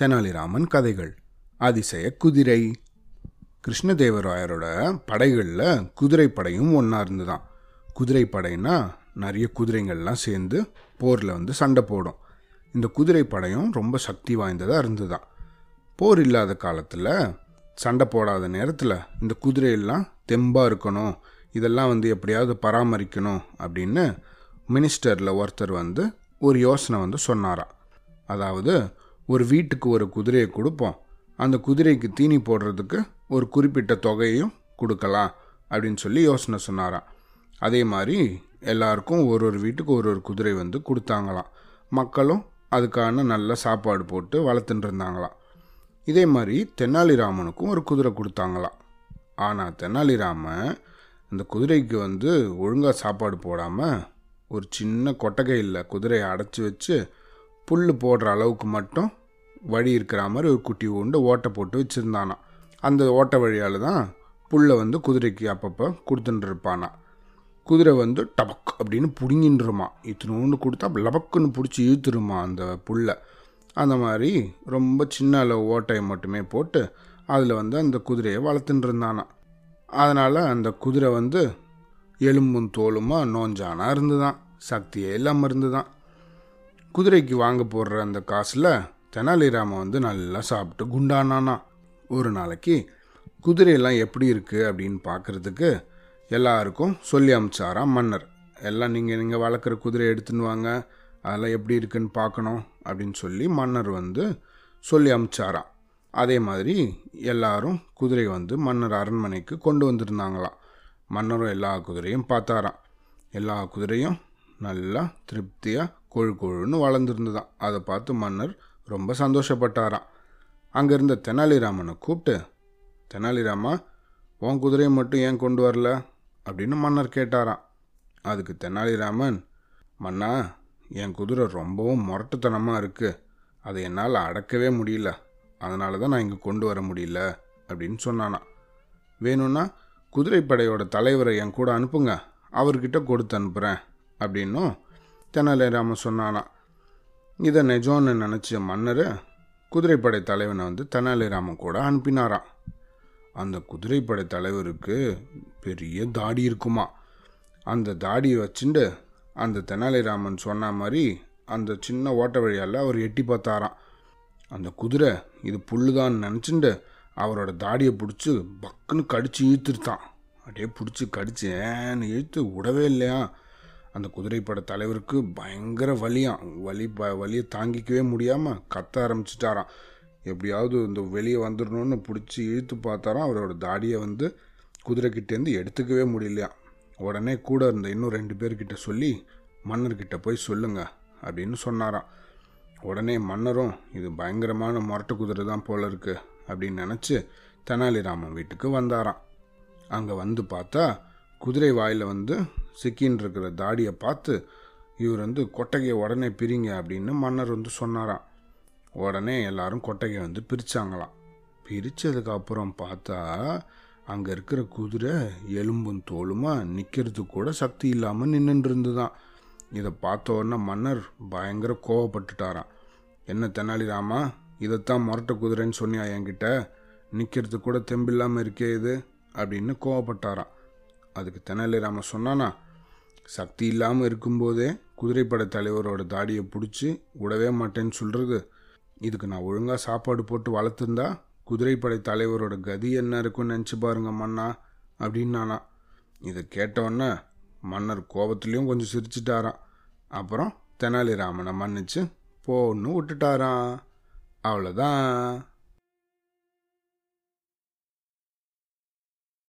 தெனாலிராமன் கதைகள். அதிசய குதிரை. கிருஷ்ணதேவராயரோட படைகளில் குதிரை படையும் ஒன்றா இருந்துதான். குதிரை படைனா நிறைய குதிரைங்கள்லாம் சேர்ந்து போரில் வந்து சண்டை போடும். இந்த குதிரை படையும் ரொம்ப சக்தி வாய்ந்ததாக இருந்துதான். போர் இல்லாத காலத்தில் சண்டை போடாத நேரத்தில் இந்த குதிரையெல்லாம் தெம்பாக இருக்கணும் இதெல்லாம் வந்து எப்படியாவது பராமரிக்கணும் அப்படின்னு மினிஸ்டரில் ஒருத்தர் வந்து ஒரு யோசனை வந்து சொன்னாராம். அதாவது ஒரு வீட்டுக்கு ஒரு குதிரையை கொடுப்போம். அந்த குதிரைக்கு தீனி போடுறதுக்கு ஒரு குறிப்பிட்ட தொகையும் கொடுக்கலாம் அப்படின்னு சொல்லி யோசனை சொன்னாராம். அதே மாதிரி எல்லாருக்கும் ஒரு ஒரு வீட்டுக்கு ஒரு ஒரு குதிரை வந்து கொடுத்தாங்களாம். மக்களும் அதுக்கான நல்ல சாப்பாடு போட்டு வளர்த்துட்டு இருந்தாங்களாம் இதே மாதிரி தெனாலிராமனுக்கும் ஒரு குதிரை கொடுத்தாங்களாம். ஆனால் தெனாலிராமன் இந்த குதிரைக்கு வந்து ஒழுங்காக சாப்பாடு போடாமல் ஒரு சின்ன கொட்டகையில் குதிரையை அடைச்சி வச்சு புல் போடுற அளவுக்கு மட்டும் வழி இருக்கிற மாதிரி ஒரு குட்டி உண்டு ஓட்டை போட்டு வச்சுருந்தானா. அந்த ஓட்டை வழியால் தான் புல்லை வந்து குதிரைக்கு அப்பப்போ கொடுத்துட்டு இருப்பானா. குதிரை வந்து டபக் அப்படின்னு பிடுங்கின்றுமா. இத்தினோண்டு கொடுத்தா லபக்குன்னு பிடிச்சி இழுத்துருமா அந்த புல்லை. அந்த மாதிரி ரொம்ப சின்ன அளவு ஓட்டையை மட்டுமே போட்டு அதில் வந்து அந்த குதிரையை வளர்த்துட்டு இருந்தானா. அதனால் அந்த குதிரை வந்து எலும்பும் தோலுமா நோஞ்சானா இருந்துதான். சக்தியே இல்லாமல் இருந்துதான். குதிரைக்கு வாங்க போடுற அந்த காசில் தெனாலிராம வந்து நல்லா சாப்பிட்டு குண்டானானா. ஒரு நாளைக்கு குதிரையெல்லாம் எப்படி இருக்குது அப்படின்னு பார்க்குறதுக்கு எல்லாருக்கும் சொல்லி அமிச்சாராம் மன்னர். எல்லாம் நீங்கள் நீங்கள் வளர்க்குற குதிரை எடுத்துன்னு வாங்க. அதெல்லாம் எப்படி இருக்குன்னு பார்க்கணும் அப்படின்னு சொல்லி மன்னர் வந்து சொல்லி அமிச்சாராம் அதே மாதிரி எல்லாரும் குதிரை வந்து மன்னர் அரண்மனைக்கு கொண்டு வந்திருந்தாங்களாம். மன்னரும் எல்லா குதிரையும் பார்த்தாராம். எல்லா குதிரையும் நல்லா திருப்தியாக கொழு கொழுன்னு வளர்ந்துருந்துதான். அதை பார்த்து மன்னர் ரொம்ப சந்தோஷப்பட்டாராம். அங்கே இருந்த தெனாலிராமனை கூப்பிட்டு தெனாலிராமா உன் குதிரையை மட்டும் ஏன் கொண்டு வரல? அப்படின்னு மன்னர் கேட்டாராம். அதுக்கு தெனாலிராமன் மன்னா என் குதிரை ரொம்பவும் முரட்டுத்தனமாக இருக்குது அதை என்னால் அடக்கவே முடியல. அதனால தான் நான் இங்கே கொண்டு வர முடியல அப்படின்னு சொன்னானா வேணும்னா குதிரைப்படையோட தலைவரை என் கூட அனுப்புங்க. அவர்கிட்ட கொடுத்து அனுப்புகிறேன் அப்படின்னும் தெனாலிராமன் சொன்னானா இதை நிஜம்னு நினச்ச மன்னர் குதிரைப்படை தலைவனை வந்து தெனாலிராமன் கூட அனுப்பினாராம் அந்த குதிரைப்படை தலைவருக்கு பெரிய தாடி இருக்குமா? அந்த தாடியை வச்சுட்டு அந்த தெனாலிராமன் சொன்ன மாதிரி அந்த சின்ன ஓட்ட வழியால் அவர் எட்டி பார்த்தாராம். அந்த குதிரை இது புல்லுதான்னு நினச்சிட்டு அவரோட தாடியை பிடிச்சி பக்குன்னு கடிச்சு இழுத்துருத்தான். அப்படியே பிடிச்சி கடிச்சு ஏன்னு இழுத்து விடவே இல்லையா அந்த குதிரைப்பட தலைவருக்கு பயங்கர வலியாம் வலி ப வலியை தாங்கிக்கவே முடியாமல் கத்த ஆரம்பிச்சிட்டாராம். எப்படியாவது இந்த வெளியே வந்துடணும்னு பிடிச்சி இழுத்து பார்த்தாராம். அவரோட தாடியை வந்து குதிரைக்கிட்டேருந்து எடுத்துக்கவே முடியலையா. உடனே கூட இருந்த இன்னும் ரெண்டு பேர்கிட்ட சொல்லி மன்னர்கிட்ட போய் சொல்லுங்க அப்படின்னு சொன்னாராம். உடனே மன்னரும் இது பயங்கரமான முரட்டு குதிரை தான் போல இருக்கு அப்படின்னு நினச்சி தெனாலிராமன் வீட்டுக்கு வந்தாராம். அங்கே வந்து பார்த்தா குதிரை வாயில் வந்து சிக்கின்னு இருக்கிற தாடியை பார்த்து இவர் வந்து கொட்டகையை உடனே பிரிங்க அப்படின்னு மன்னர் வந்து சொன்னாராம். உடனே எல்லாரும் கொட்டகையை வந்து பிரித்தாங்களாம் பிரித்ததுக்கு அப்புறம் பார்த்தா அங்கே இருக்கிற குதிரை எலும்பும் தோலுமா நிற்கிறதுக்கு கூட சக்தி இல்லாமல் நின்றுட்டு தான் இதை பார்த்த உடனே மன்னர் பயங்கர கோவப்பட்டுட்டாராம். என்ன தெனாலிராமா இதைத்தான் முரட்ட குதிரைன்னு சொன்னியா என்கிட்ட? நிற்கிறதுக்கு கூட தெம்பில்லாமல் இருக்கே இது அப்படின்னு கோவப்பட்டாராம். அதுக்கு தெனாலிராமன் சொன்னானா சக்தி இல்லாமல் இருக்கும்போதே குதிரைப்படை தலைவரோட தாடியை பிடிச்சி விடவே மாட்டேன்னு சொல்கிறது இதுக்கு நான் ஒழுங்காக சாப்பாடு போட்டு வளர்த்துருந்தா குதிரைப்படை தலைவரோட கதி என்ன இருக்குன்னு நினச்சி பாருங்க மன்னா அப்படின்னானா இதை கேட்டவொன்னே மன்னர் கோபத்துலேயும் கொஞ்சம் சிரிச்சிட்டாராம். அப்புறம் தெனாலிராமனை மன்னிச்சு போன்னு விட்டுட்டாராம். அவ்வளோதான்